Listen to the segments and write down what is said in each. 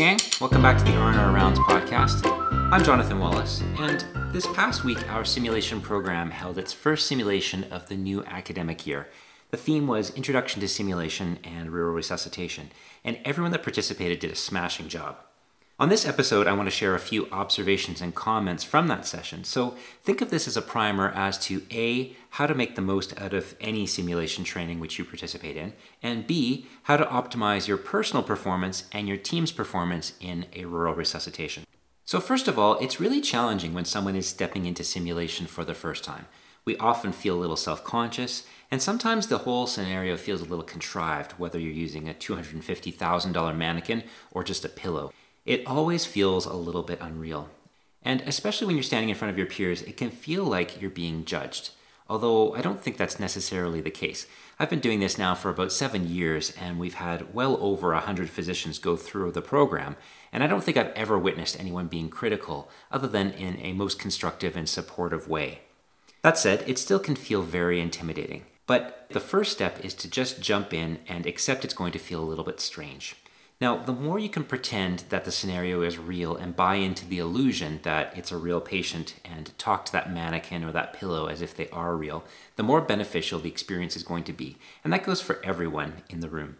gang, welcome back to the R&R Rounds podcast. I'm Jonathan Wallace, and this past week our simulation program held its first simulation of the new academic year. The theme was Introduction to Simulation and Rural Resuscitation, and everyone that participated did a smashing job. On this episode, I want to share a few observations and comments from that session. So think of this as a primer as to A, how to make the most out of any simulation training which you participate in, and B, how to optimize your personal performance and your team's performance in a rural resuscitation. So, first of all, it's really challenging when someone is stepping into simulation for the first time. We often feel a little self conscious, and sometimes the whole scenario feels a little contrived, whether you're using a $250,000 mannequin or just a pillow it always feels a little bit unreal. And especially when you're standing in front of your peers, it can feel like you're being judged. Although I don't think that's necessarily the case. I've been doing this now for about seven years, and we've had well over 100 physicians go through the program, and I don't think I've ever witnessed anyone being critical, other than in a most constructive and supportive way. That said, it still can feel very intimidating. But the first step is to just jump in and accept it's going to feel a little bit strange. Now, the more you can pretend that the scenario is real and buy into the illusion that it's a real patient and talk to that mannequin or that pillow as if they are real, the more beneficial the experience is going to be. And that goes for everyone in the room.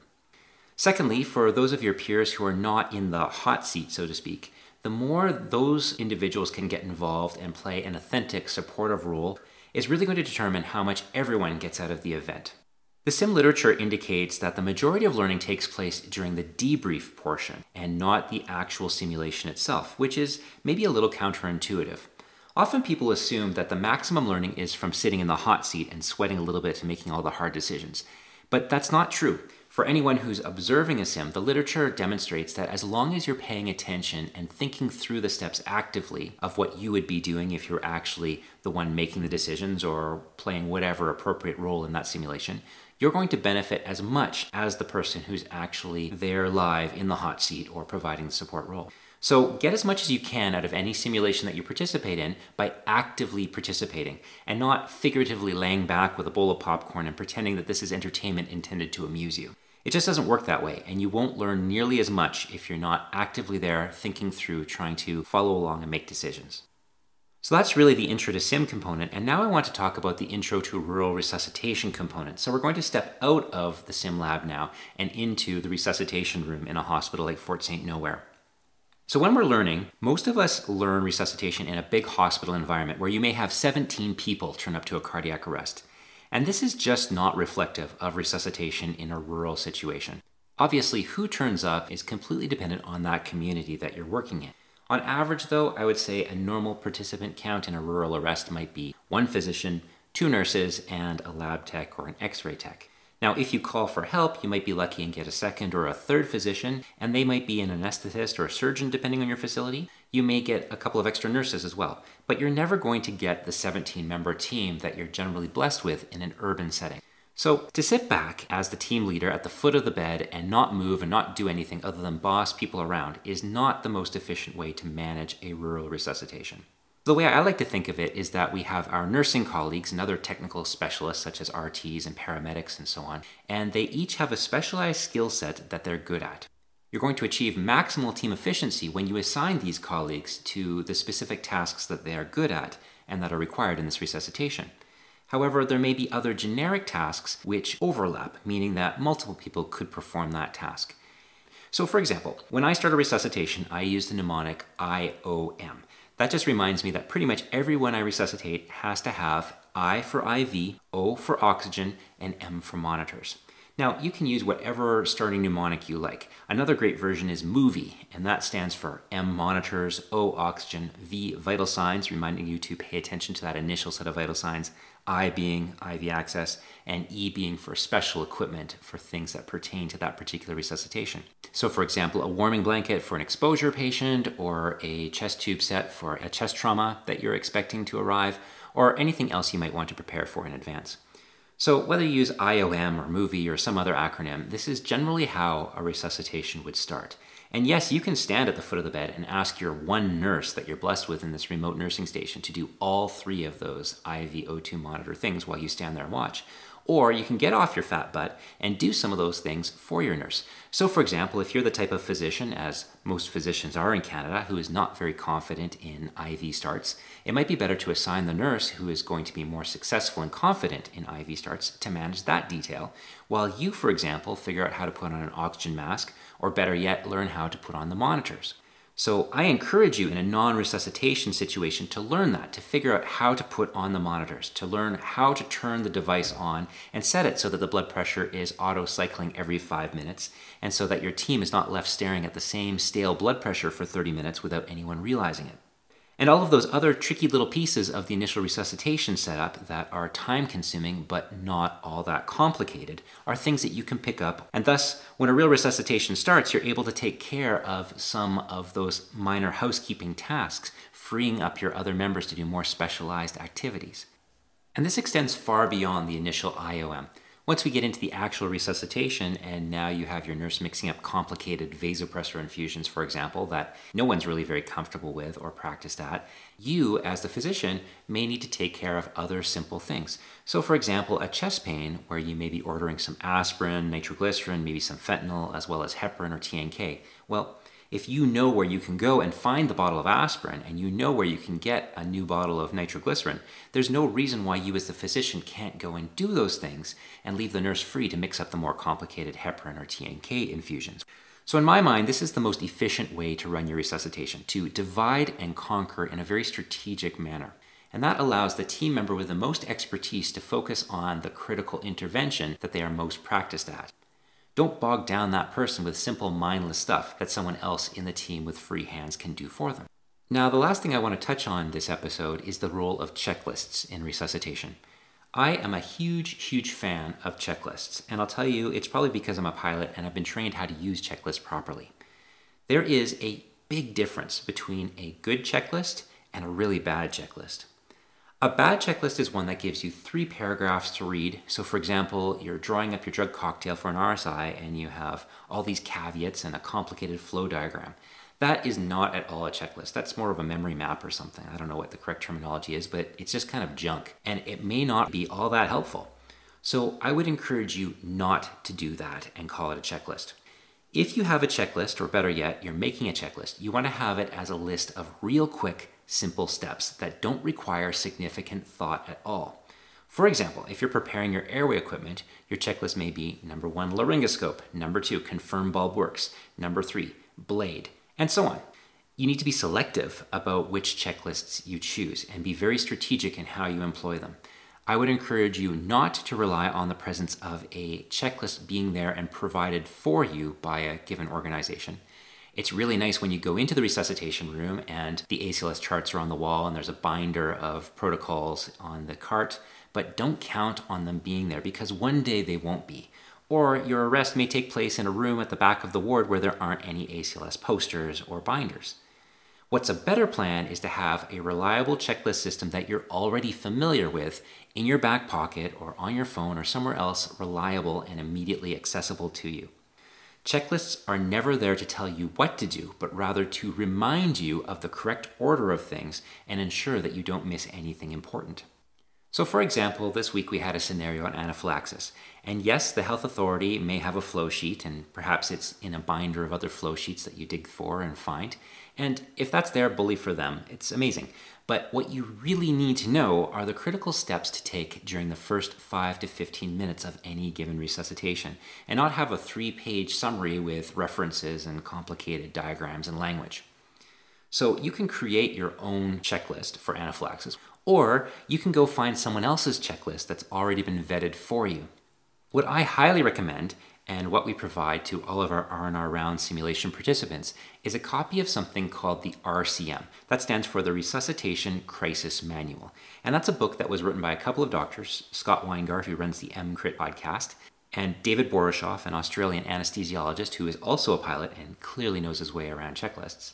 Secondly, for those of your peers who are not in the hot seat, so to speak, the more those individuals can get involved and play an authentic, supportive role is really going to determine how much everyone gets out of the event. The sim literature indicates that the majority of learning takes place during the debrief portion and not the actual simulation itself, which is maybe a little counterintuitive. Often people assume that the maximum learning is from sitting in the hot seat and sweating a little bit and making all the hard decisions. But that's not true. For anyone who's observing a sim, the literature demonstrates that as long as you're paying attention and thinking through the steps actively of what you would be doing if you're actually the one making the decisions or playing whatever appropriate role in that simulation, you're going to benefit as much as the person who's actually there live in the hot seat or providing the support role. So get as much as you can out of any simulation that you participate in by actively participating and not figuratively laying back with a bowl of popcorn and pretending that this is entertainment intended to amuse you. It just doesn't work that way, and you won't learn nearly as much if you're not actively there thinking through, trying to follow along and make decisions. So that's really the intro to sim component. And now I want to talk about the intro to rural resuscitation component. So we're going to step out of the sim lab now and into the resuscitation room in a hospital like Fort St. Nowhere. So when we're learning, most of us learn resuscitation in a big hospital environment where you may have 17 people turn up to a cardiac arrest. And this is just not reflective of resuscitation in a rural situation. Obviously, who turns up is completely dependent on that community that you're working in. On average, though, I would say a normal participant count in a rural arrest might be one physician, two nurses, and a lab tech or an x ray tech. Now, if you call for help, you might be lucky and get a second or a third physician, and they might be an anesthetist or a surgeon depending on your facility. You may get a couple of extra nurses as well, but you're never going to get the 17 member team that you're generally blessed with in an urban setting. So, to sit back as the team leader at the foot of the bed and not move and not do anything other than boss people around is not the most efficient way to manage a rural resuscitation. The way I like to think of it is that we have our nursing colleagues and other technical specialists, such as RTs and paramedics and so on, and they each have a specialized skill set that they're good at. You're going to achieve maximal team efficiency when you assign these colleagues to the specific tasks that they are good at and that are required in this resuscitation. However, there may be other generic tasks which overlap, meaning that multiple people could perform that task. So, for example, when I start a resuscitation, I use the mnemonic IOM. That just reminds me that pretty much everyone I resuscitate has to have I for IV, O for oxygen, and M for monitors. Now, you can use whatever starting mnemonic you like. Another great version is MOVIE, and that stands for M monitors, O oxygen, V vital signs, reminding you to pay attention to that initial set of vital signs, I being IV access, and E being for special equipment for things that pertain to that particular resuscitation. So, for example, a warming blanket for an exposure patient, or a chest tube set for a chest trauma that you're expecting to arrive, or anything else you might want to prepare for in advance. So, whether you use IOM or MOVIE or some other acronym, this is generally how a resuscitation would start. And yes, you can stand at the foot of the bed and ask your one nurse that you're blessed with in this remote nursing station to do all three of those IV O2 monitor things while you stand there and watch. Or you can get off your fat butt and do some of those things for your nurse. So, for example, if you're the type of physician, as most physicians are in Canada, who is not very confident in IV starts, it might be better to assign the nurse who is going to be more successful and confident in IV starts to manage that detail, while you, for example, figure out how to put on an oxygen mask, or better yet, learn how to put on the monitors. So I encourage you in a non resuscitation situation to learn that, to figure out how to put on the monitors, to learn how to turn the device on and set it so that the blood pressure is auto cycling every five minutes, and so that your team is not left staring at the same stale blood pressure for 30 minutes without anyone realizing it. And all of those other tricky little pieces of the initial resuscitation setup that are time consuming but not all that complicated are things that you can pick up. And thus, when a real resuscitation starts, you're able to take care of some of those minor housekeeping tasks, freeing up your other members to do more specialized activities. And this extends far beyond the initial IOM. Once we get into the actual resuscitation, and now you have your nurse mixing up complicated vasopressor infusions, for example, that no one's really very comfortable with or practiced at, you, as the physician, may need to take care of other simple things. So, for example, a chest pain where you may be ordering some aspirin, nitroglycerin, maybe some fentanyl, as well as heparin or TNK. Well, if you know where you can go and find the bottle of aspirin and you know where you can get a new bottle of nitroglycerin, there's no reason why you as the physician can't go and do those things and leave the nurse free to mix up the more complicated heparin or TNK infusions. So, in my mind, this is the most efficient way to run your resuscitation to divide and conquer in a very strategic manner. And that allows the team member with the most expertise to focus on the critical intervention that they are most practiced at. Don't bog down that person with simple, mindless stuff that someone else in the team with free hands can do for them. Now, the last thing I want to touch on this episode is the role of checklists in resuscitation. I am a huge, huge fan of checklists, and I'll tell you, it's probably because I'm a pilot and I've been trained how to use checklists properly. There is a big difference between a good checklist and a really bad checklist. A bad checklist is one that gives you three paragraphs to read. So, for example, you're drawing up your drug cocktail for an RSI and you have all these caveats and a complicated flow diagram. That is not at all a checklist. That's more of a memory map or something. I don't know what the correct terminology is, but it's just kind of junk and it may not be all that helpful. So, I would encourage you not to do that and call it a checklist. If you have a checklist, or better yet, you're making a checklist, you want to have it as a list of real quick simple steps that don't require significant thought at all. For example, if you're preparing your airway equipment, your checklist may be number one, laryngoscope, number two, confirm bulb works, number three, blade, and so on. You need to be selective about which checklists you choose and be very strategic in how you employ them. I would encourage you not to rely on the presence of a checklist being there and provided for you by a given organization. It's really nice when you go into the resuscitation room and the ACLS charts are on the wall and there's a binder of protocols on the cart, but don't count on them being there because one day they won't be. Or your arrest may take place in a room at the back of the ward where there aren't any ACLS posters or binders. What's a better plan is to have a reliable checklist system that you're already familiar with in your back pocket or on your phone or somewhere else reliable and immediately accessible to you. Checklists are never there to tell you what to do, but rather to remind you of the correct order of things and ensure that you don't miss anything important. So, for example, this week we had a scenario on anaphylaxis. And yes, the health authority may have a flow sheet, and perhaps it's in a binder of other flow sheets that you dig for and find. And if that's there, bully for them. It's amazing. But what you really need to know are the critical steps to take during the first 5 to 15 minutes of any given resuscitation, and not have a three page summary with references and complicated diagrams and language. So you can create your own checklist for anaphylaxis, or you can go find someone else's checklist that's already been vetted for you. What I highly recommend and what we provide to all of our R&R round simulation participants is a copy of something called the RCM. That stands for the Resuscitation Crisis Manual. And that's a book that was written by a couple of doctors, Scott Weingart, who runs the EMCrit podcast, and David Borshoff, an Australian anesthesiologist who is also a pilot and clearly knows his way around checklists.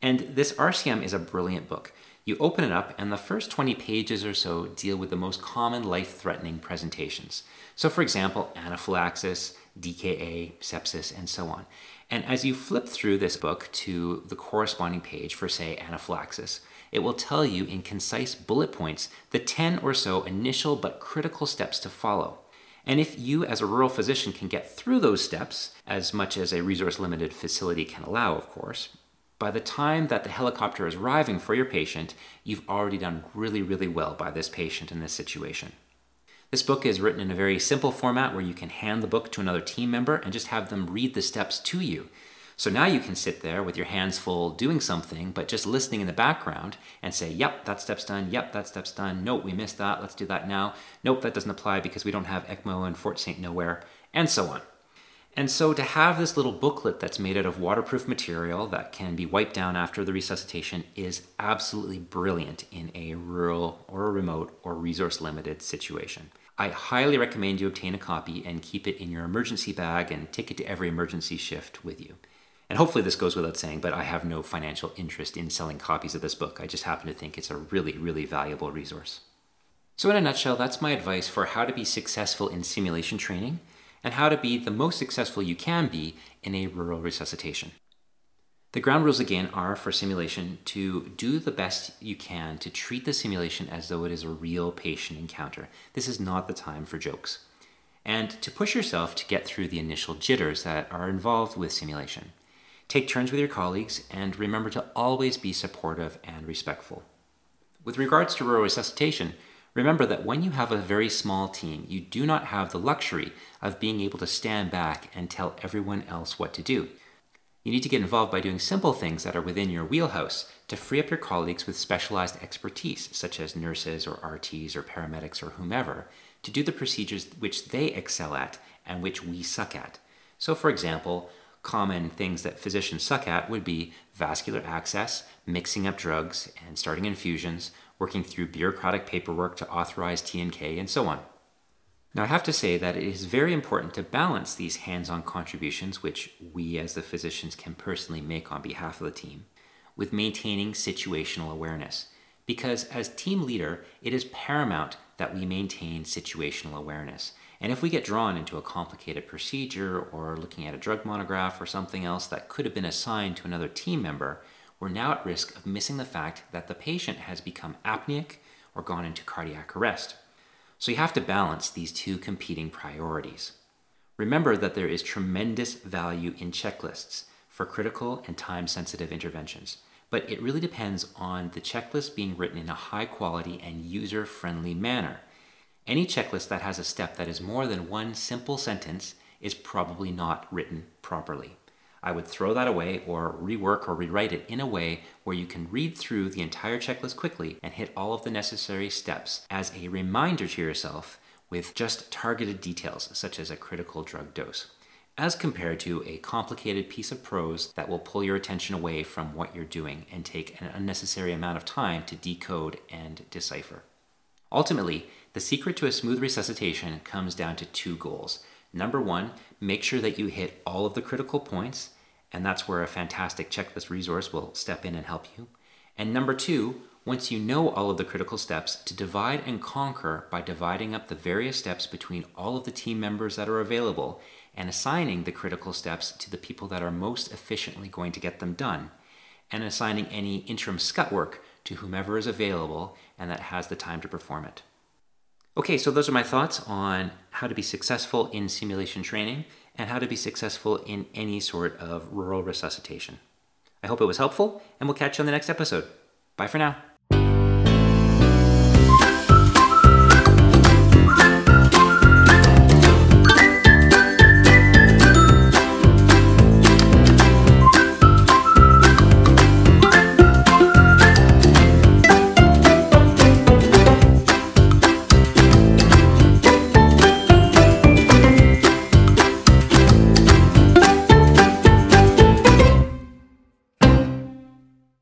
And this RCM is a brilliant book. You open it up, and the first 20 pages or so deal with the most common life threatening presentations. So, for example, anaphylaxis, DKA, sepsis, and so on. And as you flip through this book to the corresponding page for, say, anaphylaxis, it will tell you in concise bullet points the 10 or so initial but critical steps to follow. And if you, as a rural physician, can get through those steps, as much as a resource limited facility can allow, of course, by the time that the helicopter is arriving for your patient, you've already done really, really well by this patient in this situation. This book is written in a very simple format where you can hand the book to another team member and just have them read the steps to you. So now you can sit there with your hands full doing something, but just listening in the background and say, yep, that step's done. Yep, that step's done. Nope, we missed that. Let's do that now. Nope, that doesn't apply because we don't have ECMO in Fort St. Nowhere, and so on. And so to have this little booklet that's made out of waterproof material that can be wiped down after the resuscitation is absolutely brilliant in a rural or a remote or resource limited situation. I highly recommend you obtain a copy and keep it in your emergency bag and take it to every emergency shift with you. And hopefully, this goes without saying, but I have no financial interest in selling copies of this book. I just happen to think it's a really, really valuable resource. So, in a nutshell, that's my advice for how to be successful in simulation training and how to be the most successful you can be in a rural resuscitation. The ground rules again are for simulation to do the best you can to treat the simulation as though it is a real patient encounter. This is not the time for jokes. And to push yourself to get through the initial jitters that are involved with simulation. Take turns with your colleagues and remember to always be supportive and respectful. With regards to rural resuscitation, Remember that when you have a very small team, you do not have the luxury of being able to stand back and tell everyone else what to do. You need to get involved by doing simple things that are within your wheelhouse to free up your colleagues with specialized expertise, such as nurses or RTs or paramedics or whomever, to do the procedures which they excel at and which we suck at. So, for example, common things that physicians suck at would be vascular access, mixing up drugs, and starting infusions, working through bureaucratic paperwork to authorize TNK, and so on. Now, I have to say that it is very important to balance these hands on contributions, which we as the physicians can personally make on behalf of the team, with maintaining situational awareness. Because as team leader, it is paramount that we maintain situational awareness. And if we get drawn into a complicated procedure or looking at a drug monograph or something else that could have been assigned to another team member, we're now at risk of missing the fact that the patient has become apneic or gone into cardiac arrest. So you have to balance these two competing priorities. Remember that there is tremendous value in checklists for critical and time sensitive interventions, but it really depends on the checklist being written in a high quality and user friendly manner. Any checklist that has a step that is more than one simple sentence is probably not written properly. I would throw that away or rework or rewrite it in a way where you can read through the entire checklist quickly and hit all of the necessary steps as a reminder to yourself with just targeted details, such as a critical drug dose, as compared to a complicated piece of prose that will pull your attention away from what you're doing and take an unnecessary amount of time to decode and decipher. Ultimately, the secret to a smooth resuscitation comes down to two goals. Number one, make sure that you hit all of the critical points and that's where a fantastic checklist resource will step in and help you. And number two, once you know all of the critical steps, to divide and conquer by dividing up the various steps between all of the team members that are available and assigning the critical steps to the people that are most efficiently going to get them done, and assigning any interim scut work to whomever is available and that has the time to perform it. Okay, so those are my thoughts on how to be successful in simulation training and how to be successful in any sort of rural resuscitation. I hope it was helpful, and we'll catch you on the next episode. Bye for now.